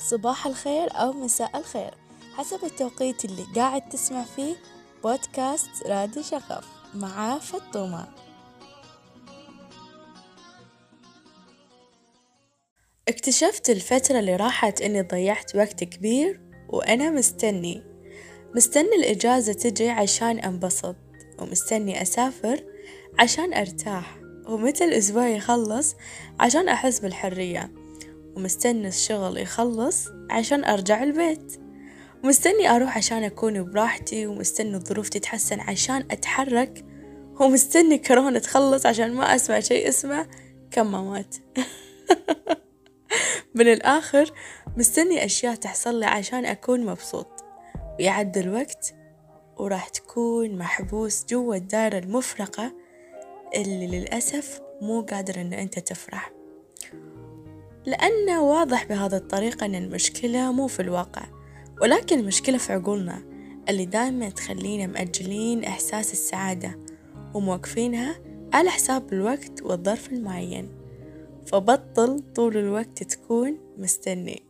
صباح الخير أو مساء الخير. حسب التوقيت اللي قاعد تسمع فيه بودكاست رادي شغف مع فطومة اكتشفت الفترة اللي راحت إني ضيعت وقت كبير وأنا مستني. مستني الإجازة تجي عشان أنبسط ومستني أسافر عشان أرتاح ومتى الأسبوع يخلص عشان أحس بالحرية. ومستني الشغل يخلص عشان أرجع البيت. ومستني أروح عشان أكون براحتي ومستني الظروف تتحسن عشان أتحرك. ومستني كورونا تخلص عشان ما أسمع شيء اسمه كمامات من الآخر مستني أشياء تحصل لي عشان أكون مبسوط. ويعدي الوقت وراح تكون محبوس جوا الدائرة المفرقة اللي للأسف مو قادر إن أنت تفرح. لأنه واضح بهذا الطريقة أن المشكلة مو في الواقع ولكن المشكلة في عقولنا اللي دايما تخلينا مأجلين إحساس السعادة وموقفينها على حساب الوقت والظرف المعين فبطل طول الوقت تكون مستني.